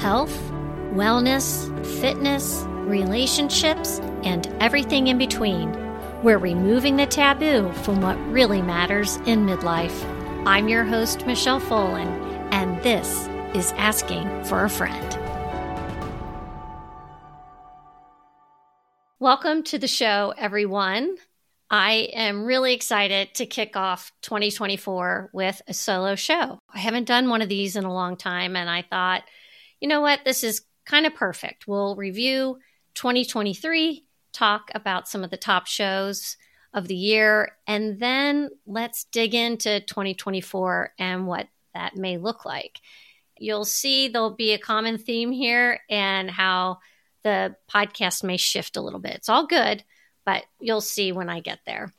health, wellness, fitness, relationships, and everything in between. We're removing the taboo from what really matters in midlife. I'm your host, Michelle Folan, and this is Asking for a Friend. Welcome to the show, everyone. I am really excited to kick off 2024 with a solo show. I haven't done one of these in a long time, and I thought, you know what, this is kind of perfect. We'll review 2023, talk about some of the top shows of the year, and then let's dig into 2024 and what that may look like. You'll see there'll be a common theme here and how the podcast may shift a little bit. It's all good but you'll see when I get there.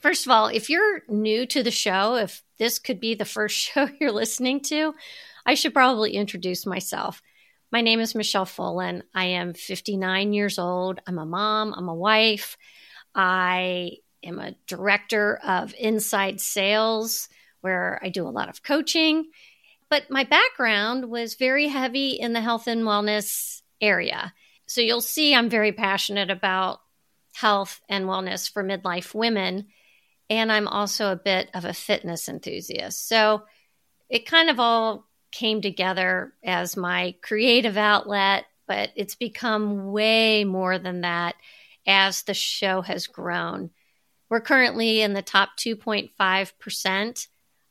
First of all, if you're new to the show, if this could be the first show you're listening to, I should probably introduce myself. My name is Michelle Folan. I am 59 years old. I'm a mom, I'm a wife. I am a director of inside sales where I do a lot of coaching. But my background was very heavy in the health and wellness area. So you'll see I'm very passionate about health and wellness for midlife women. And I'm also a bit of a fitness enthusiast. So it kind of all came together as my creative outlet, but it's become way more than that as the show has grown. We're currently in the top 2.5%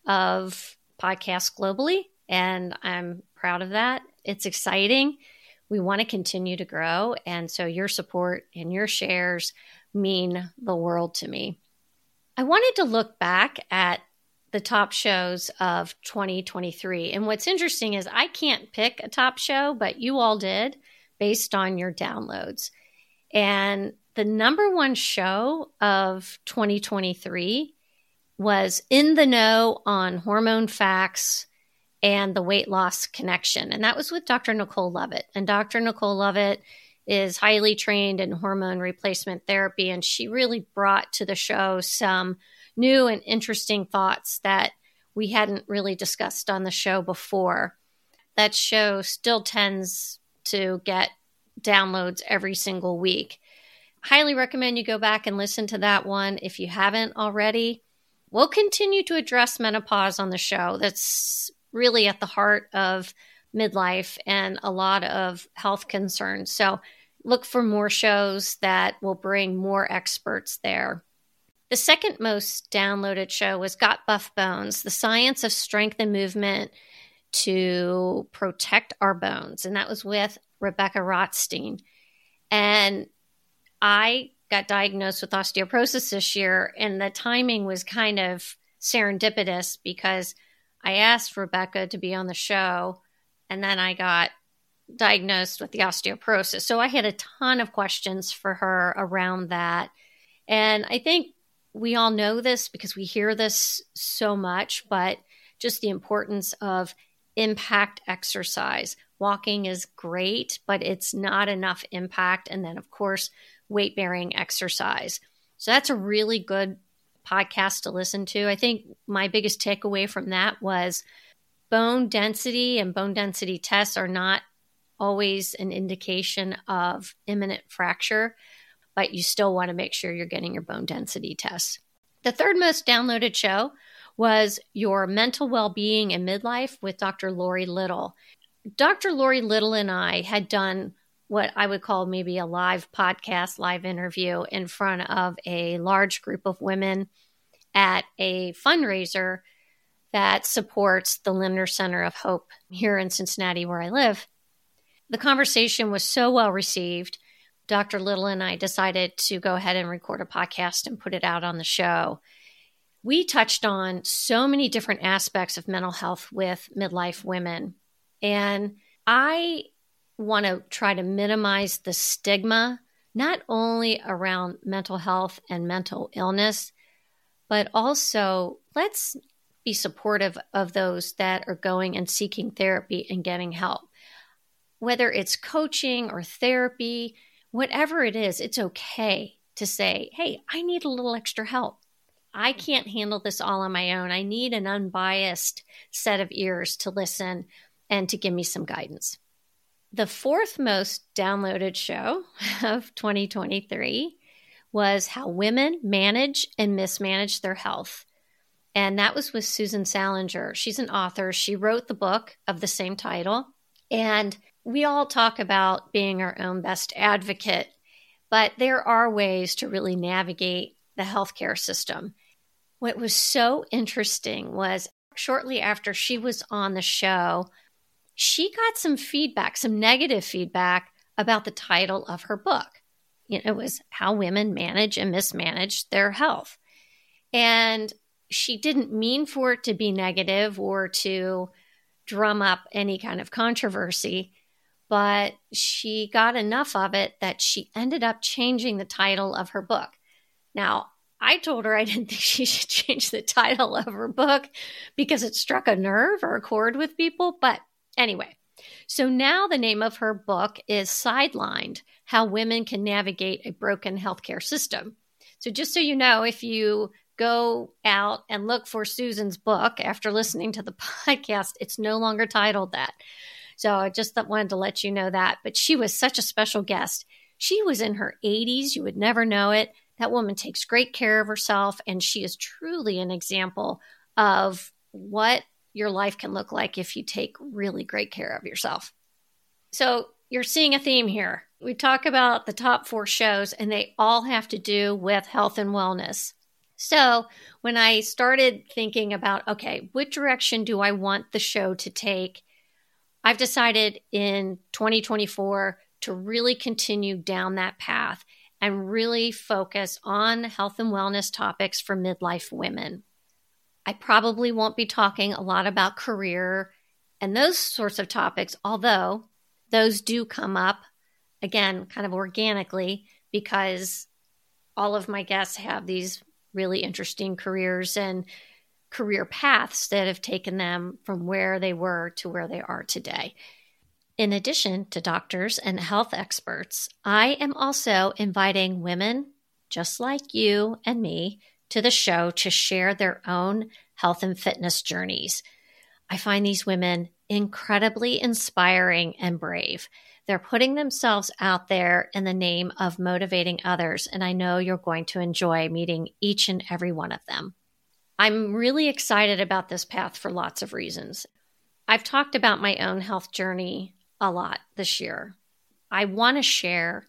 of podcasts globally, and I'm proud of that. It's exciting we want to continue to grow. And so your support and your shares mean the world to me. I wanted to look back at the top shows of 2023. And what's interesting is I can't pick a top show, but you all did based on your downloads. And the number one show of 2023 was In the Know on Hormone Facts and the weight loss connection. And that was with Dr. Nicole Lovat. And Dr. Nicole Lovat is highly trained in hormone replacement therapy. And she really brought to the show some new and interesting thoughts that we hadn't really discussed on the show before. That show still tends to get downloads every single week. Highly recommend you go back and listen to that one if you haven't already. We'll continue to address menopause on the show. That's really at the heart of midlife and a lot of health concerns. So look for more shows that will bring more experts there. The second most downloaded show was Got Buff Bones, the science of strength and movement to protect our bones. And that was with Rebecca Rotstein. And I got diagnosed with osteoporosis this year, and the timing was kind of serendipitous because I asked Rebecca to be on the show, and then I got diagnosed with the osteoporosis. So I had a ton of questions for her around that. And I think we all know this because we hear this so much, but just the importance of impact exercise. Walking is great, but it's not enough impact. And then, of course, weight bearing exercise. So that's a really good podcast to listen to. I think my biggest takeaway from that was bone density and bone density tests are not always an indication of imminent fracture, but you still want to make sure you're getting your bone density tests. The third most downloaded show was Your Mental Well-Being in Midlife with Dr. Laurie Little. Dr. Laurie Little and I had done what I would call maybe a live podcast, live interview in front of a large group of women at a fundraiser that supports the Lindner Center of Hope here in Cincinnati, where I live. The conversation was so well received. Dr. Little and I decided to go ahead and record a podcast and put it out on the show. We touched on so many different aspects of mental health with midlife women. And I want to try to minimize the stigma, not only around mental health and mental illness, but also let's be supportive of those that are going and seeking therapy and getting help. Whether it's coaching or therapy, whatever it is, it's okay to say, hey, I need a little extra help. I can't handle this all on my own. I need an unbiased set of ears to listen and to give me some guidance. The fourth most downloaded show of 2023 was How Women Manage and Mismanage Their Health. And that was with Susan Salenger. She's an author. She wrote the book of the same title. And we all talk about being our own best advocate, but there are ways to really navigate the healthcare system. What was so interesting was shortly after she was on the show, she got some feedback, some negative feedback about the title of her book. You know, it was How Women Manage and Mismanage Their Health. And she didn't mean for it to be negative or to drum up any kind of controversy, but she got enough of it that she ended up changing the title of her book. Now, I told her I didn't think she should change the title of her book because it struck a nerve or a chord with people. But anyway, so now the name of her book is Sidelined How Women Can Navigate a Broken Healthcare System. So, just so you know, if you go out and look for Susan's book after listening to the podcast. It's no longer titled that. So I just wanted to let you know that. But she was such a special guest. She was in her 80s. You would never know it. That woman takes great care of herself, and she is truly an example of what your life can look like if you take really great care of yourself. So you're seeing a theme here. We talk about the top four shows, and they all have to do with health and wellness. So when I started thinking about, okay, what direction do I want the show to take? I've decided in 2024 to really continue down that path and really focus on health and wellness topics for midlife women. I probably won't be talking a lot about career and those sorts of topics, although those do come up again, kind of organically, because all of my guests have these really interesting careers and career paths that have taken them from where they were to where they are today. In addition to doctors and health experts, I am also inviting women just like you and me to the show to share their own health and fitness journeys. I find these women incredibly inspiring and brave. They're putting themselves out there in the name of motivating others, and I know you're going to enjoy meeting each and every one of them. I'm really excited about this path for lots of reasons. I've talked about my own health journey a lot this year. I want to share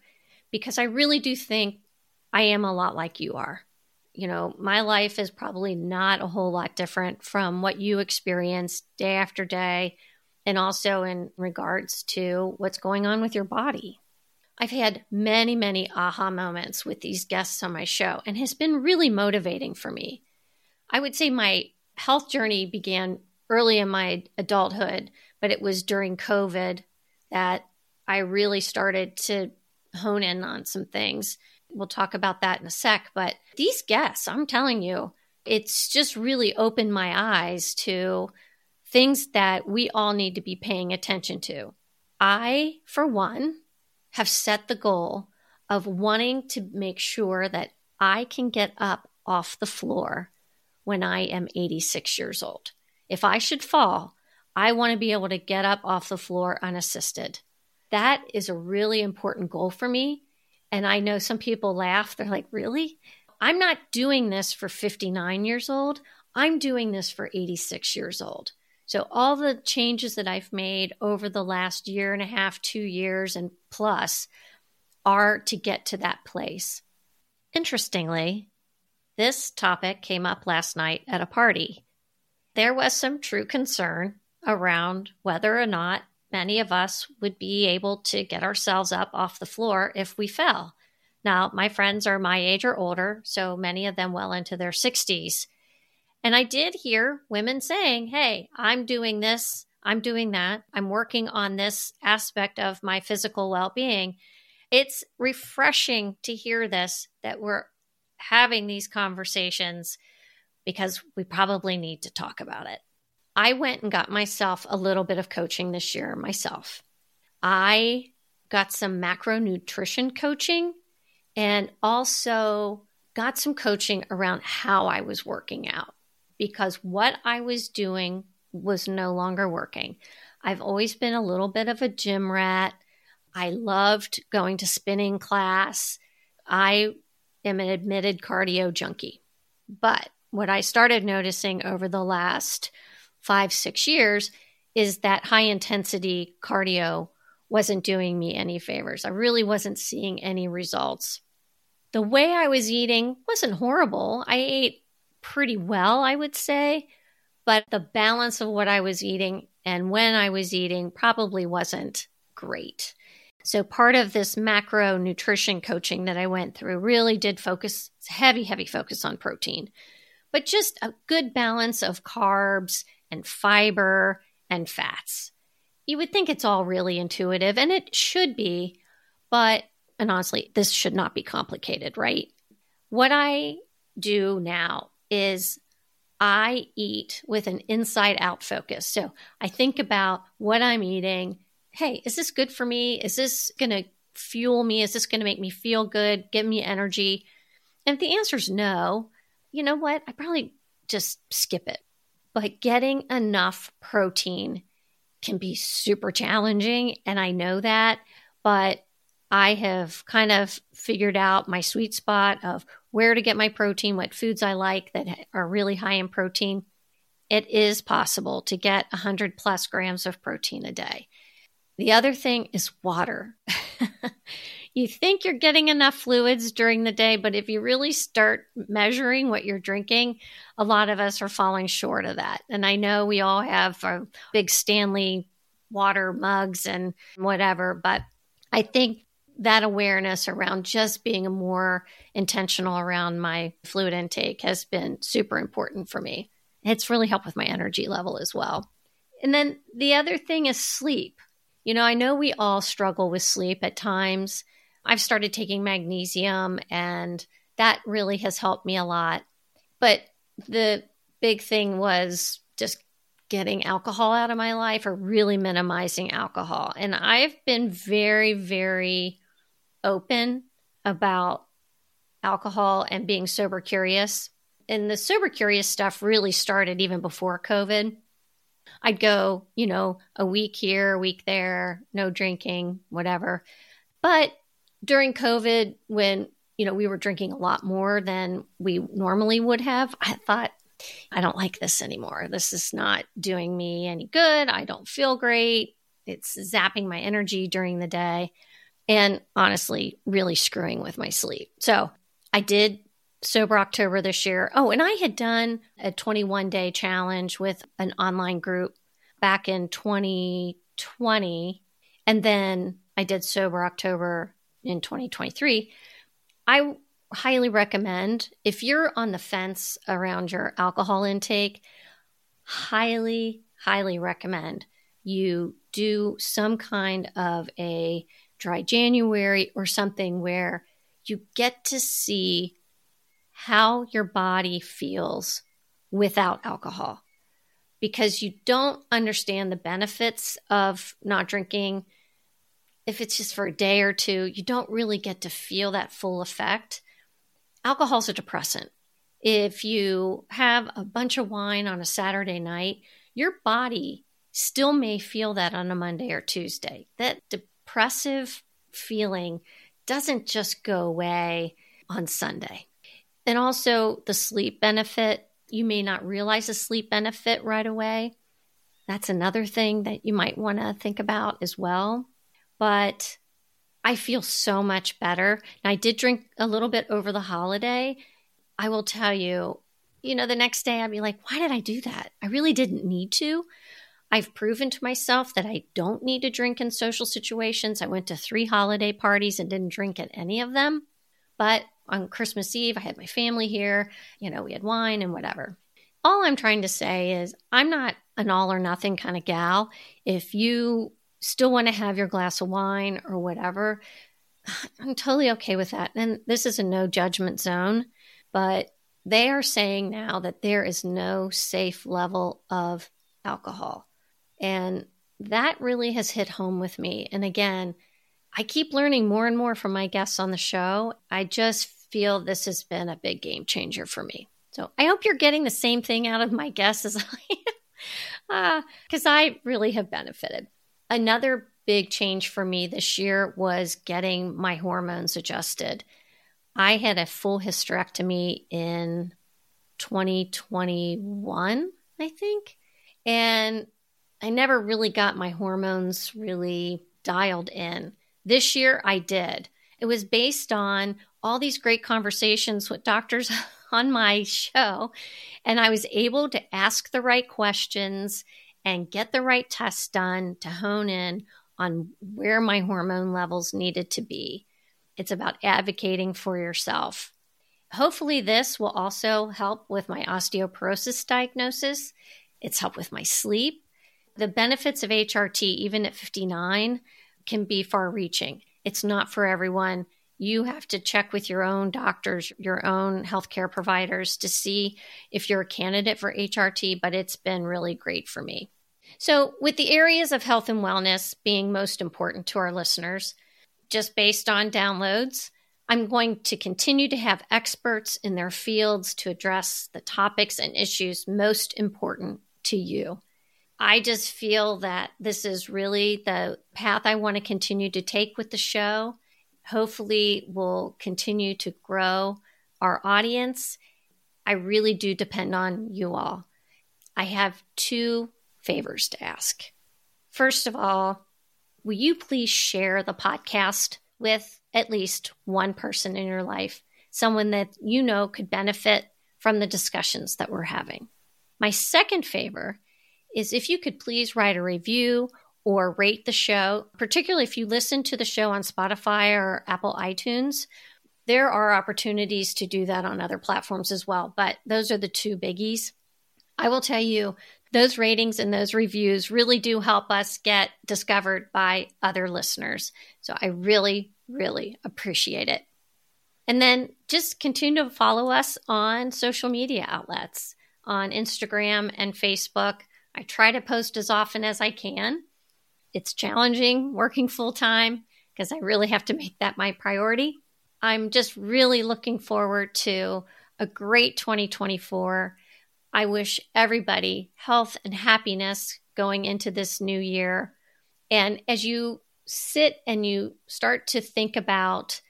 because I really do think I am a lot like you are. You know, my life is probably not a whole lot different from what you experience day after day and also in regards to what's going on with your body. I've had many, many aha moments with these guests on my show and has been really motivating for me. I would say my health journey began early in my adulthood, but it was during COVID that I really started to hone in on some things. We'll talk about that in a sec, but these guests, I'm telling you, it's just really opened my eyes to things that we all need to be paying attention to. I, for one, have set the goal of wanting to make sure that I can get up off the floor when I am 86 years old. If I should fall, I want to be able to get up off the floor unassisted. That is a really important goal for me. And I know some people laugh. They're like, really? I'm not doing this for 59 years old. I'm doing this for 86 years old. So, all the changes that I've made over the last year and a half, two years, and plus are to get to that place. Interestingly, this topic came up last night at a party. There was some true concern around whether or not many of us would be able to get ourselves up off the floor if we fell. Now, my friends are my age or older, so many of them well into their 60s. And I did hear women saying, Hey, I'm doing this, I'm doing that, I'm working on this aspect of my physical well being. It's refreshing to hear this that we're having these conversations because we probably need to talk about it. I went and got myself a little bit of coaching this year myself. I got some macronutrition coaching and also got some coaching around how I was working out because what I was doing was no longer working. I've always been a little bit of a gym rat. I loved going to spinning class. I am an admitted cardio junkie. But what I started noticing over the last five, six years is that high intensity cardio wasn't doing me any favors. I really wasn't seeing any results. The way I was eating wasn't horrible. I ate pretty well, I would say, but the balance of what I was eating and when I was eating probably wasn't great. So, part of this macro nutrition coaching that I went through really did focus, heavy, heavy focus on protein, but just a good balance of carbs and fiber and fats. You would think it's all really intuitive, and it should be, but, and honestly, this should not be complicated, right? What I do now is I eat with an inside out focus. So I think about what I'm eating. Hey, is this good for me? Is this going to fuel me? Is this going to make me feel good, give me energy? And if the answer is no, you know what? I probably just skip it. But getting enough protein can be super challenging. And I know that. But I have kind of figured out my sweet spot of where to get my protein, what foods I like that are really high in protein. It is possible to get 100 plus grams of protein a day. The other thing is water. you think you're getting enough fluids during the day, but if you really start measuring what you're drinking, a lot of us are falling short of that. And I know we all have our big Stanley water mugs and whatever, but I think that awareness around just being more intentional around my fluid intake has been super important for me. It's really helped with my energy level as well. And then the other thing is sleep. You know, I know we all struggle with sleep at times. I've started taking magnesium, and that really has helped me a lot. But the big thing was just getting alcohol out of my life or really minimizing alcohol. And I've been very, very open about alcohol and being sober curious. And the sober curious stuff really started even before COVID. I'd go, you know, a week here, a week there, no drinking, whatever. But during COVID, when, you know, we were drinking a lot more than we normally would have, I thought, I don't like this anymore. This is not doing me any good. I don't feel great. It's zapping my energy during the day and honestly, really screwing with my sleep. So I did Sober October this year. Oh, and I had done a 21 day challenge with an online group back in 2020. And then I did Sober October in 2023. I highly recommend if you're on the fence around your alcohol intake, highly, highly recommend you do some kind of a dry January or something where you get to see how your body feels without alcohol because you don't understand the benefits of not drinking. If it's just for a day or two, you don't really get to feel that full effect. Alcohol's a depressant. If you have a bunch of wine on a Saturday night, your body still may feel that on a Monday or Tuesday. That depressive feeling doesn't just go away on Sunday. And also the sleep benefit. You may not realize the sleep benefit right away. That's another thing that you might want to think about as well. But I feel so much better. I did drink a little bit over the holiday. I will tell you, you know, the next day I'd be like, why did I do that? I really didn't need to. I've proven to myself that I don't need to drink in social situations. I went to three holiday parties and didn't drink at any of them. But on Christmas Eve, I had my family here. You know, we had wine and whatever. All I'm trying to say is, I'm not an all or nothing kind of gal. If you still want to have your glass of wine or whatever, I'm totally okay with that. And this is a no judgment zone, but they are saying now that there is no safe level of alcohol. And that really has hit home with me. And again, I keep learning more and more from my guests on the show. I just feel this has been a big game changer for me. So I hope you're getting the same thing out of my guests as I am. because uh, I really have benefited. Another big change for me this year was getting my hormones adjusted. I had a full hysterectomy in 2021, I think. And I never really got my hormones really dialed in. This year I did. It was based on all these great conversations with doctors on my show, and I was able to ask the right questions and get the right tests done to hone in on where my hormone levels needed to be. It's about advocating for yourself. Hopefully, this will also help with my osteoporosis diagnosis. It's helped with my sleep. The benefits of HRT, even at 59, can be far reaching. It's not for everyone. You have to check with your own doctors, your own healthcare providers to see if you're a candidate for HRT, but it's been really great for me. So, with the areas of health and wellness being most important to our listeners, just based on downloads, I'm going to continue to have experts in their fields to address the topics and issues most important to you. I just feel that this is really the path I want to continue to take with the show. Hopefully, we'll continue to grow our audience. I really do depend on you all. I have two favors to ask. First of all, will you please share the podcast with at least one person in your life, someone that you know could benefit from the discussions that we're having? My second favor is if you could please write a review or rate the show, particularly if you listen to the show on Spotify or Apple iTunes. There are opportunities to do that on other platforms as well, but those are the two biggies. I will tell you, those ratings and those reviews really do help us get discovered by other listeners. So I really, really appreciate it. And then just continue to follow us on social media outlets on Instagram and Facebook. I try to post as often as I can. It's challenging working full time because I really have to make that my priority. I'm just really looking forward to a great 2024. I wish everybody health and happiness going into this new year. And as you sit and you start to think about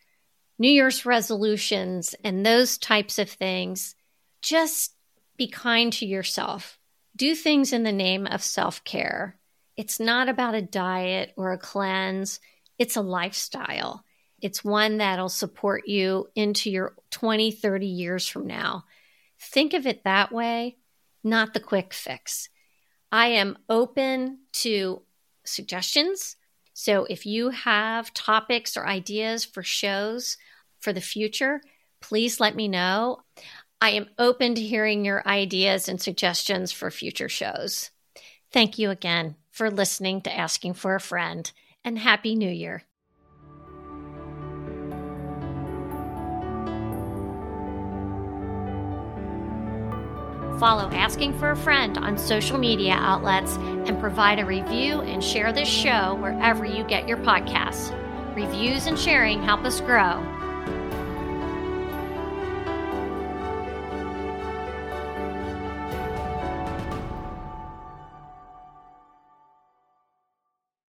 New Year's resolutions and those types of things, just be kind to yourself. Do things in the name of self care. It's not about a diet or a cleanse, it's a lifestyle. It's one that'll support you into your 20, 30 years from now. Think of it that way, not the quick fix. I am open to suggestions. So if you have topics or ideas for shows for the future, please let me know. I am open to hearing your ideas and suggestions for future shows. Thank you again for listening to Asking for a Friend, and Happy New Year. Follow Asking for a Friend on social media outlets and provide a review and share this show wherever you get your podcasts. Reviews and sharing help us grow.